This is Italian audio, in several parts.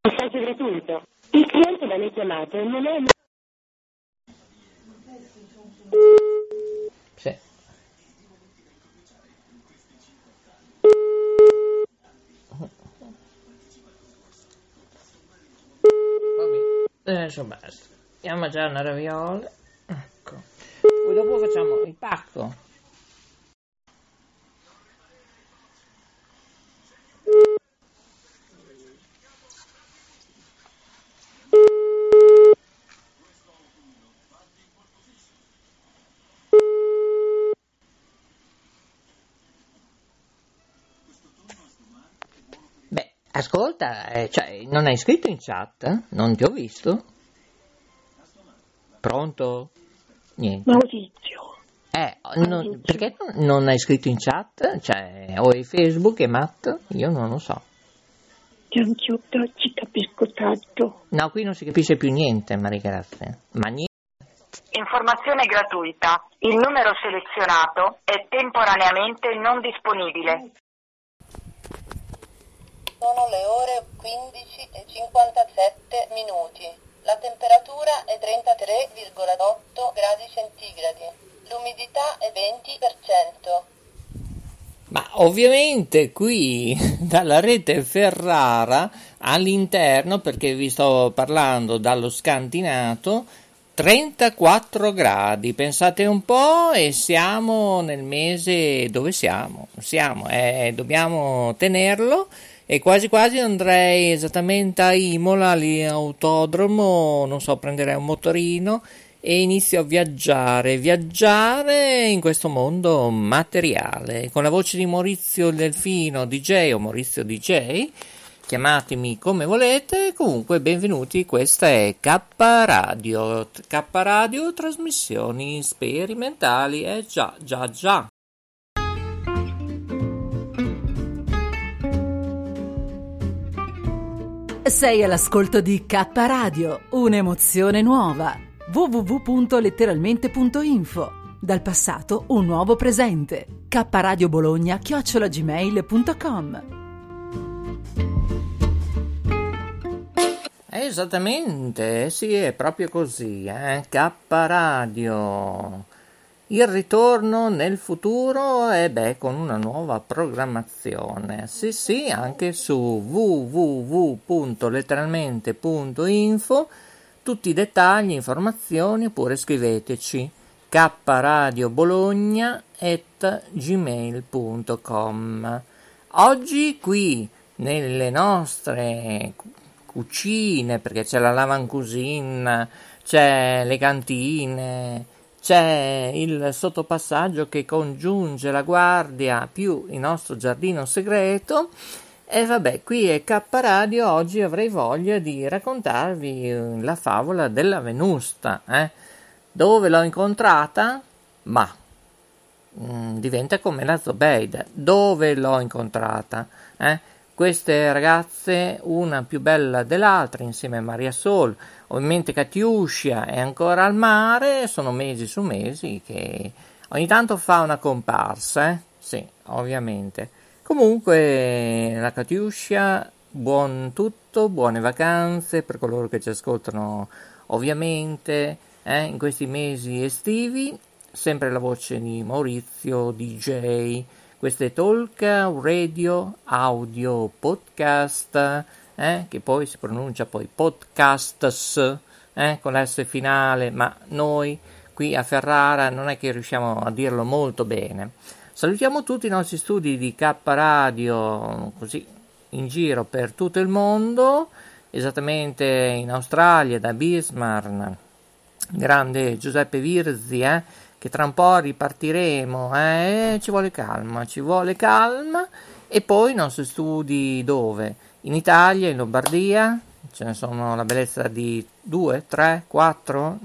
Messaggio gratuito. Il cliente da lei chiamato non è... Sì. Adesso basta. Andiamo a mangiare una raviola. Ecco. Poi dopo facciamo il pacco. Beh, ascolta, eh, cioè, non hai scritto in chat? Non ti ho visto? Pronto? Niente. Maurizio. Eh, non- perché non- hai scritto in chat? Cioè, o hai Facebook e Matt? Io non lo so. Anch'io ci capisco tanto. No, qui non si capisce più niente, Maria Grazia. Ma niente. Informazione gratuita. Il numero selezionato è temporaneamente non disponibile. Sono le ore 15 e 57 minuti. La temperatura è 33,8 gradi centigradi. L'umidità è 20%. Ma ovviamente qui dalla rete Ferrara all'interno, perché vi sto parlando dallo scantinato, 34 gradi, pensate un po' e siamo nel mese dove siamo? Siamo, eh, dobbiamo tenerlo e quasi quasi andrei esattamente a Imola, lì autodromo, non so, prenderei un motorino e inizio a viaggiare, viaggiare in questo mondo materiale, con la voce di Maurizio Delfino DJ o Maurizio DJ, chiamatemi come volete, comunque benvenuti, questa è K Radio, K Radio trasmissioni sperimentali, eh già, già, già. Sei all'ascolto di K Radio, un'emozione nuova. www.letteralmente.info Dal passato un nuovo presente. K Radio Bologna chiocciolagmail.com Esattamente, sì, è proprio così, eh? K Radio. Il ritorno nel futuro e beh, con una nuova programmazione. Sì, sì, anche su www.letteralmente.info tutti i dettagli, informazioni, oppure scriveteci kradiobologna@gmail.com. Oggi qui nelle nostre cucine, perché c'è la lavancusina, c'è le cantine, c'è il sottopassaggio che congiunge la guardia più il nostro giardino segreto. E vabbè, qui è K Radio, oggi avrei voglia di raccontarvi la favola della Venusta. Eh? Dove l'ho incontrata? Ma mm, diventa come la Zobeida. Dove l'ho incontrata? Eh? Queste ragazze, una più bella dell'altra, insieme a Maria Sol, ovviamente Katiuscia è ancora al mare, sono mesi su mesi che ogni tanto fa una comparsa, eh? Sì, ovviamente. Comunque, la Katiuscia, buon tutto, buone vacanze per coloro che ci ascoltano, ovviamente, eh, in questi mesi estivi. Sempre la voce di Maurizio DJ. Questo è Talk Radio Audio Podcast, eh, che poi si pronuncia poi podcasts, eh, con l'S finale, ma noi qui a Ferrara non è che riusciamo a dirlo molto bene. Salutiamo tutti i nostri studi di K Radio, così in giro per tutto il mondo, esattamente in Australia, da Bismarck, grande Giuseppe Virzi, eh, che tra un po' ripartiremo, eh, ci vuole calma, ci vuole calma, e poi i nostri studi dove? In Italia, in Lombardia, ce ne sono la bellezza di 2, 3, 4,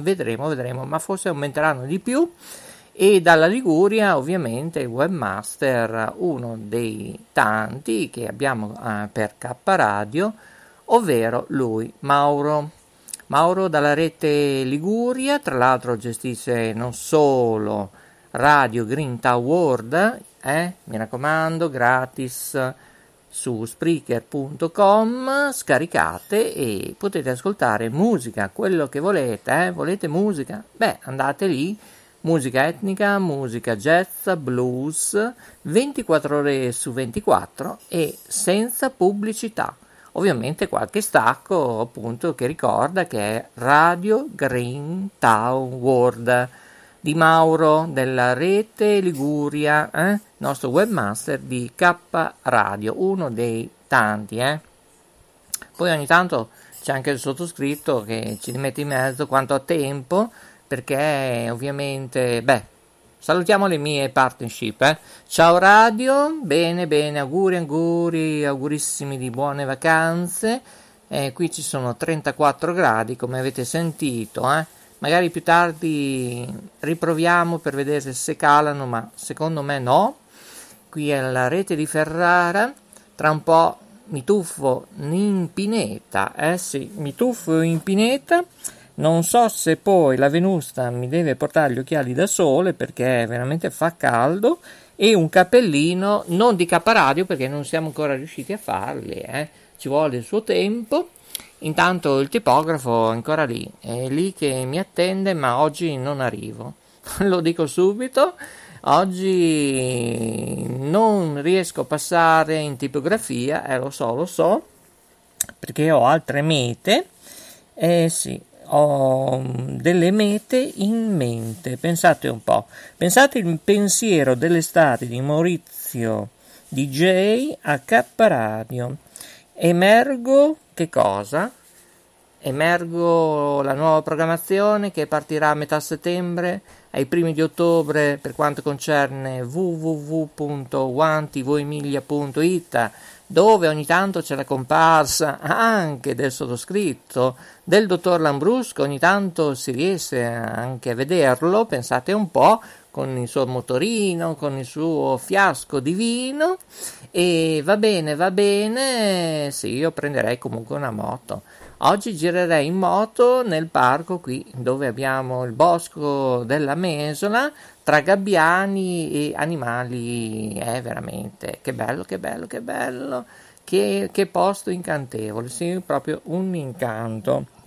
vedremo, vedremo, ma forse aumenteranno di più. E dalla Liguria, ovviamente, il webmaster, uno dei tanti che abbiamo eh, per K Radio, ovvero lui, Mauro. Mauro dalla rete Liguria, tra l'altro gestisce non solo Radio Green World, eh, mi raccomando, gratis su spreaker.com, scaricate e potete ascoltare musica, quello che volete, eh? volete musica? Beh, andate lì, musica etnica, musica jazz, blues, 24 ore su 24 e senza pubblicità. Ovviamente qualche stacco appunto che ricorda che è Radio Green Town World di Mauro della rete Liguria, eh? nostro webmaster di K Radio, uno dei tanti. Eh? Poi ogni tanto c'è anche il sottoscritto che ci mette in mezzo quanto a tempo, perché ovviamente, beh, salutiamo le mie partnership. Eh? Ciao Radio, bene, bene, auguri, auguri, augurissimi di buone vacanze. Eh, qui ci sono 34 gradi, come avete sentito, eh? Magari più tardi riproviamo per vedere se calano, ma secondo me no qui alla rete di Ferrara, tra un po' mi tuffo in pineta, eh sì, mi tuffo in pineta, non so se poi la Venusta mi deve portare gli occhiali da sole perché veramente fa caldo e un cappellino, non di caparadio perché non siamo ancora riusciti a farli, eh. ci vuole il suo tempo. Intanto il tipografo è ancora lì, è lì che mi attende, ma oggi non arrivo. Lo dico subito Oggi non riesco a passare in tipografia, eh lo so, lo so, perché ho altre mete. Eh sì, ho delle mete in mente. Pensate un po', pensate il pensiero dell'estate di Maurizio DJ a K Radio. Emergo che cosa? Emergo la nuova programmazione che partirà a metà settembre ai primi di ottobre per quanto concerne www.wantivoemilia.it dove ogni tanto c'è la comparsa anche del sottoscritto del dottor Lambrusco, ogni tanto si riesce anche a vederlo, pensate un po', con il suo motorino, con il suo fiasco di vino e va bene, va bene, sì, io prenderei comunque una moto. Oggi girerei in moto nel parco qui dove abbiamo il bosco della Mesola tra gabbiani e animali. È veramente che bello, che bello, che bello. Che, che posto incantevole, sì, proprio un incanto.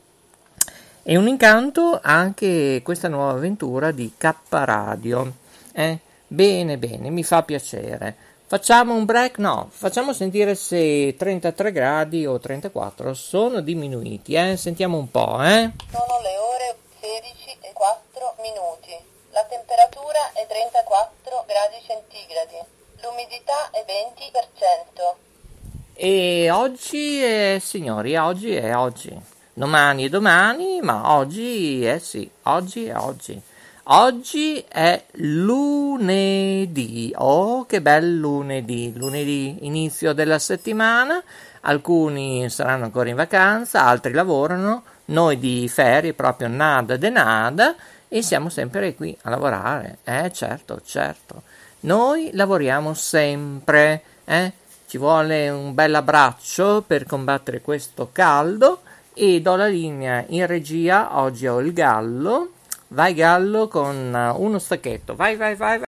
E un incanto anche questa nuova avventura di K Radio. Eh? Bene, bene, mi fa piacere. Facciamo un break? No, facciamo sentire se 33 gradi o 34 sono diminuiti, eh? Sentiamo un po', eh? Sono le ore 16 e 4 minuti. La temperatura è 34 gradi centigradi. L'umidità è 20%. E oggi, è, signori, oggi è oggi. Domani è domani, ma oggi è sì, oggi è oggi. Oggi è lunedì. Oh, che bel lunedì! Lunedì, inizio della settimana. Alcuni saranno ancora in vacanza, altri lavorano. Noi di ferie, proprio nada de nada, e siamo sempre qui a lavorare. Eh, certo, certo. Noi lavoriamo sempre, eh? Ci vuole un bel abbraccio per combattere questo caldo e do la linea in regia. Oggi ho il gallo Vai Gallo con uno stacchetto. Vai, vai, vai. vai.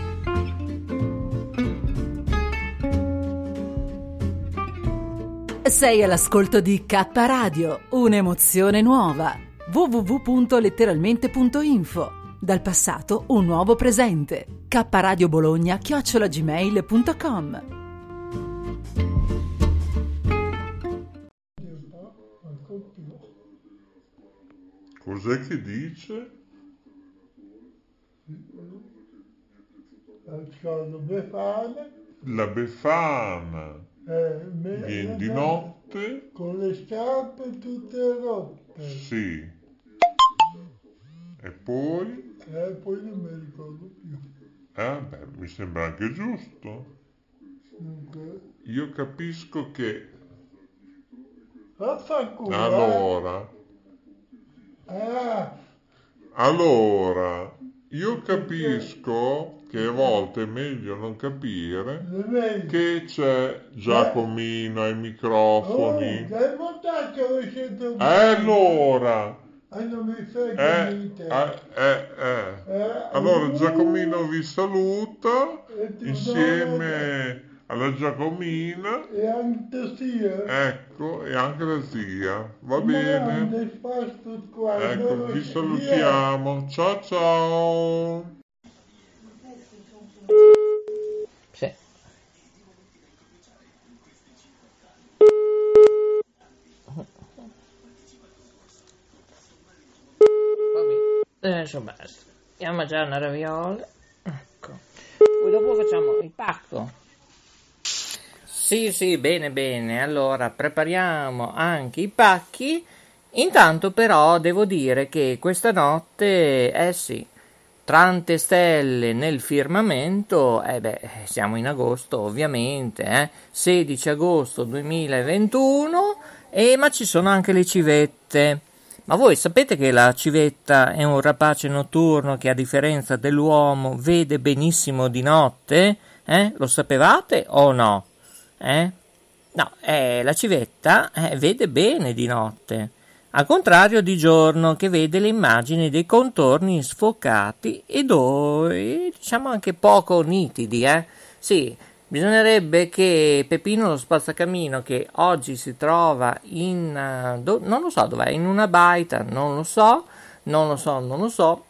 Sei all'ascolto di K Radio, un'emozione nuova. www.letteralmente.info Dal passato un nuovo presente. K Radio Bologna chiocciolagmail.com Cos'è che dice? Due fame La Befana Eh, viene di notte? Con le scarpe tutte rotte. Sì. E poi? Eh, poi non mi ricordo più. Eh, beh, mi sembra anche giusto. Dunque, Io capisco che vaffanculo. eh. allora, Ah, allora, io capisco che a volte è meglio non capire che c'è Giacomino ai Oh, microfoni. dai montaggio le sento E allora, non mi frega eh, eh, eh, eh. Eh, Allora uh, Giacomino vi saluta insieme alla Giacomina, E anche sia. ecco, e anche la zia. Va bene? Ecco, vi salutiamo. Ciao ciao. Sì. Vabbè, adesso basta. Andiamo a mangiare una raviola. Ecco. Poi dopo facciamo il pacco. Sì, sì, bene, bene. Allora, prepariamo anche i pacchi. Intanto però devo dire che questa notte, eh sì, tante stelle nel firmamento, eh beh, siamo in agosto ovviamente, eh? 16 agosto 2021, e, ma ci sono anche le civette. Ma voi sapete che la civetta è un rapace notturno che a differenza dell'uomo vede benissimo di notte? Eh? Lo sapevate o no? Eh? No, eh, la civetta eh, vede bene di notte, al contrario di giorno che vede le immagini dei contorni sfocati e diciamo anche poco nitidi, eh? Sì, bisognerebbe che Pepino lo spazzacamino che oggi si trova in... eh, do- non lo so dov'è, in una baita, non lo so, non lo so, non lo so,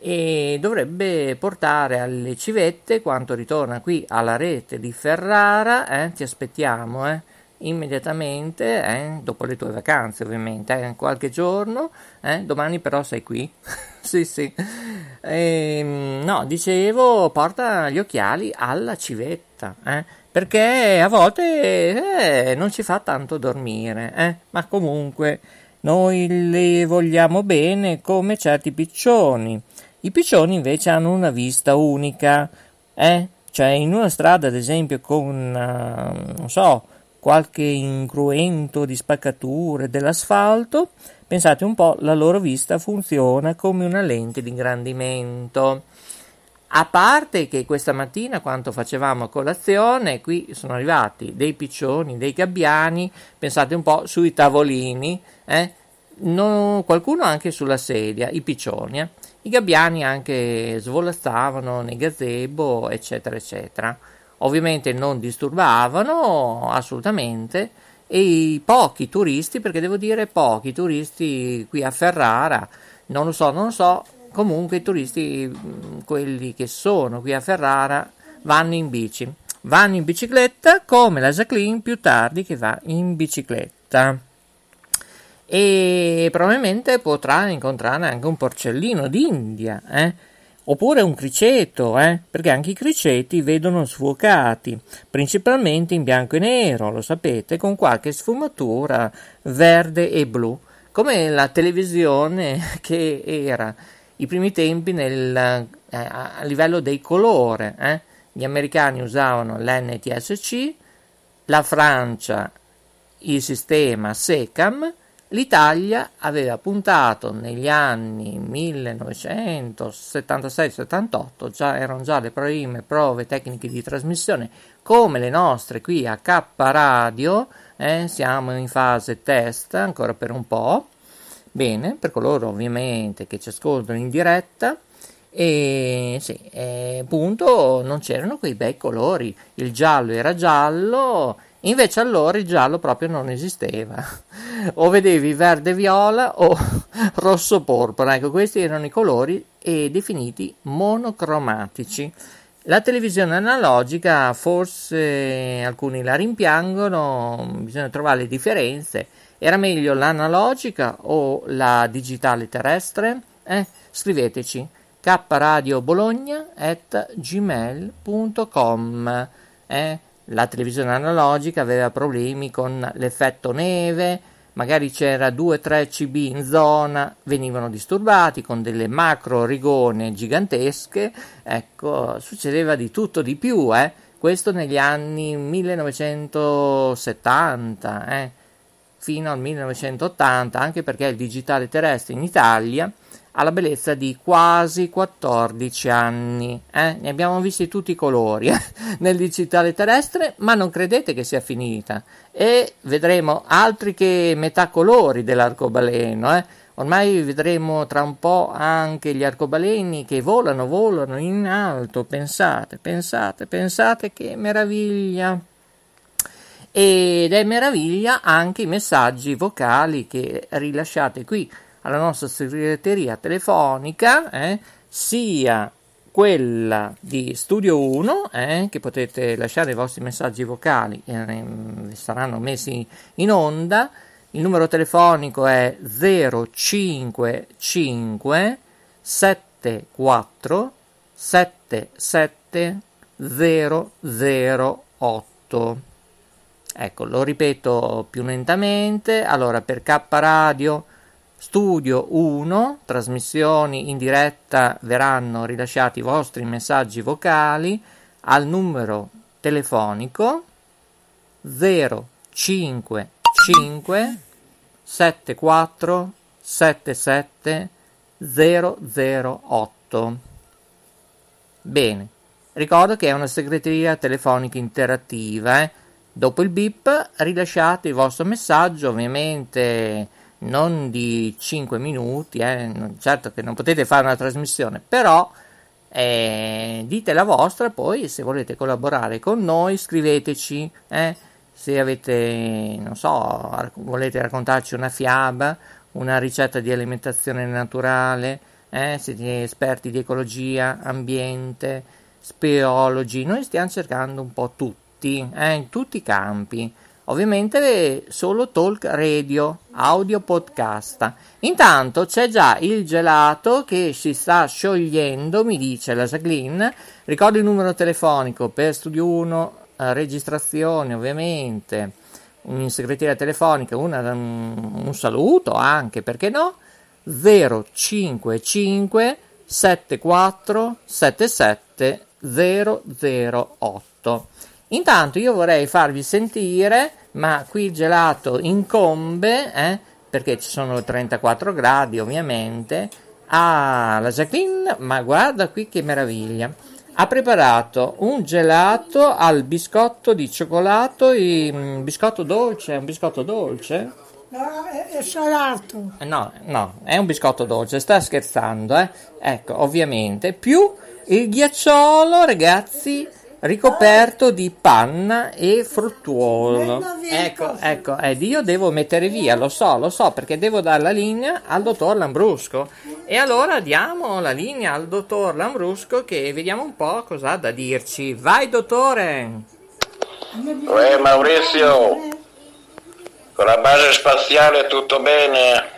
e dovrebbe portare alle civette quanto ritorna qui alla rete di Ferrara, eh, ti aspettiamo, eh, immediatamente, eh, dopo le tue vacanze ovviamente, eh, qualche giorno, eh, domani però sei qui, sì sì, Ehm, no, dicevo, porta gli occhiali alla civetta, eh, perché a volte eh, non ci fa tanto dormire, eh, ma comunque noi le vogliamo bene come certi piccioni. I piccioni invece hanno una vista unica, eh? Cioè in una strada, ad esempio, con, eh, non so, qualche incruento di spaccature dell'asfalto, pensate un po', la loro vista funziona come una lente di ingrandimento. A parte che questa mattina, quando facevamo colazione, qui sono arrivati dei piccioni, dei gabbiani, pensate un po' sui tavolini, eh? No, qualcuno anche sulla sedia, i piccioni. eh. I gabbiani anche svolazzavano nei gazebo, eccetera, eccetera. Ovviamente non disturbavano assolutamente e i pochi turisti, perché devo dire pochi turisti qui a Ferrara, non lo so, non lo so, comunque i turisti, mh, quelli che sono qui a Ferrara, vanno in bici. Vanno in bicicletta come la Jacqueline più tardi che va in bicicletta e probabilmente potrà incontrare anche un porcellino d'India, eh? oppure un criceto, eh? perché anche i criceti vedono sfocati, principalmente in bianco e nero, lo sapete, con qualche sfumatura verde e blu, come la televisione che era i primi tempi nel, eh, a livello dei colori. eh. Gli americani usavano l'NTSC, la Francia il sistema SECAM, L'Italia aveva puntato negli anni 1976-78, già, erano già le prime prove tecniche di trasmissione, come le nostre qui a K Radio, eh, siamo in fase test ancora per un po', bene, per coloro ovviamente che ci ascoltano in diretta, e sì, eh, appunto non c'erano quei bei colori, il giallo era giallo, invece allora il giallo proprio non esisteva, o vedevi verde viola o rosso porpora, ecco questi erano i colori e definiti monocromatici. La televisione analogica forse alcuni la rimpiangono, bisogna trovare le differenze, era meglio l'analogica o la digitale terrestre? Eh, scriveteci kradiobologna at gmail.com eh? la televisione analogica aveva problemi con l'effetto neve, magari c'era 2-3 CB in zona, venivano disturbati con delle macro rigone gigantesche, ecco, succedeva di tutto di più, eh? questo negli anni 1970, eh? Fino al 1980, anche perché il digitale terrestre in Italia ha la bellezza di quasi 14 anni. Eh? Ne abbiamo visti tutti i colori eh? nel digitale terrestre, ma non credete che sia finita. E vedremo altri che metà colori dell'arcobaleno. Eh? Ormai vedremo tra un po' anche gli arcobaleni che volano, volano in alto. Pensate, pensate, pensate che meraviglia ed è meraviglia anche i messaggi vocali che rilasciate qui alla nostra segreteria telefonica, eh, sia quella di Studio 1, eh, che potete lasciare i vostri messaggi vocali, eh, saranno messi in onda. Il numero telefonico è 055 74 77 008. Ecco, lo ripeto più lentamente. Allora, per K Radio Studio 1, trasmissioni in diretta, verranno rilasciati i vostri messaggi vocali al numero telefonico 055 74 77 008. Bene, ricordo che è una segreteria telefonica interattiva, eh? Dopo il beep rilasciate il vostro messaggio, ovviamente non di 5 minuti, eh, certo che non potete fare una trasmissione, però eh, dite la vostra, poi se volete collaborare con noi scriveteci, eh, se avete, non so, volete raccontarci una fiaba, una ricetta di alimentazione naturale, eh, siete esperti di ecologia, ambiente, speologi, noi stiamo cercando un po' tutti tutti, eh, in tutti i campi. Ovviamente solo talk radio, audio podcast. Intanto c'è già il gelato che si sta sciogliendo, mi dice la Jacqueline. Ricordo il numero telefonico per Studio 1, eh, registrazione ovviamente, in segreteria telefonica, una, un, un saluto anche, perché no? 055 74 77 008. Intanto io vorrei farvi sentire, ma qui il gelato incombe, eh, perché ci sono 34 gradi ovviamente. Ah, la Jacqueline, ma guarda qui che meraviglia. Ha preparato un gelato al biscotto di cioccolato, e, um, biscotto dolce, un biscotto dolce? No, è, è salato. No, no, è un biscotto dolce, sta scherzando, eh? Ecco, ovviamente. Più il ghiacciolo, ragazzi, ricoperto di panna e fruttuolo. Ecco, ecco, ed io devo mettere via, lo so, lo so, perché devo dare la linea al dottor Lambrusco. E allora diamo la linea al dottor Lambrusco che vediamo un po' cosa ha da dirci. Vai, dottore! Uè, Maurizio, con la base spaziale tutto bene?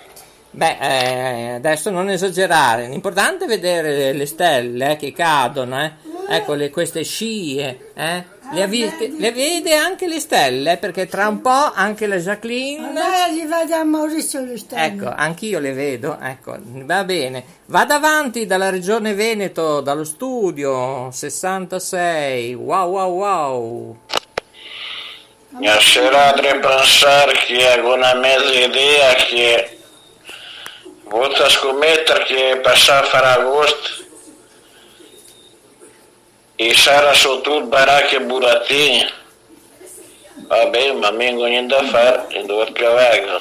Beh, eh, adesso non esagerare, l'importante è vedere le stelle eh, che cadono, eh. Ecco le, queste scie, eh? Le, avete, le vede anche le stelle, perché tra un po' anche la Jacqueline... Allora gli vado a Maurizio le stelle. Ecco, anch'io le vedo, ecco, va bene. Vado avanti dalla regione Veneto, dallo studio 66, wow wow wow. Mi lascerate pensare che ho una mezza idea che volta scommettere che passare a fare agosto e sarà sotto il baracche burattini. Vabbè, ma mi vengo niente da fare, in dove cavago.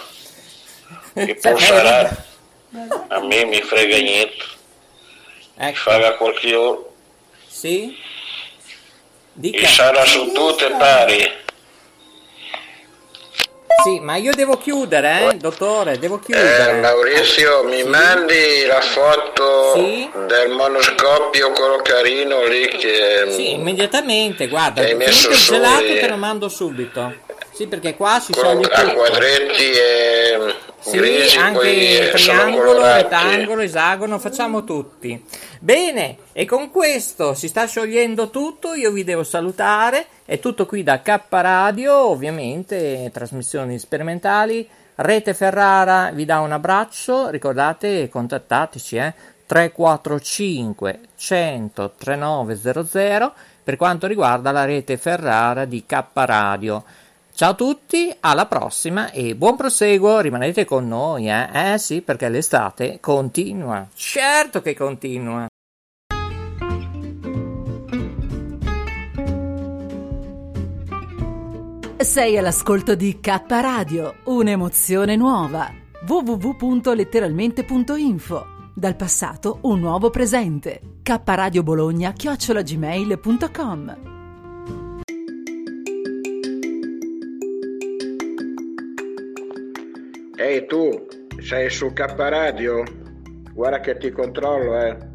E poi sarà, a me mi frega niente. Ecco, Faga qualche ora. sì? E Dica. sarà su tutte pari. Sì, ma io devo chiudere, eh, dottore, devo Eh, chiudere. Maurizio, mi mandi la foto Sì. del monoscopio, quello carino lì che... Sì, immediatamente, guarda, Hai messo il gelato te lo mando subito. Sì, perché qua si quello scioglie a tutto. quadretti e Sì, grigi, anche sono triangolo, colorati. rettangolo, esagono, facciamo tutti. Bene, e con questo si sta sciogliendo tutto, io vi devo salutare, è tutto qui da K Radio, ovviamente, trasmissioni sperimentali, Rete Ferrara vi dà un abbraccio, ricordate, contattateci, eh, 345 100 3900 per quanto riguarda la rete Ferrara di K Radio. Ciao a tutti, alla prossima e buon proseguo, rimanete con noi, eh? Eh sì, perché l'estate continua. Certo che continua. Sei all'ascolto di K Radio, un'emozione nuova. www.letteralmente.info Dal passato un nuovo presente. K Radio Bologna chiocciolagmail.com Ehi tu, sei su K Radio? Guarda che ti controllo, eh.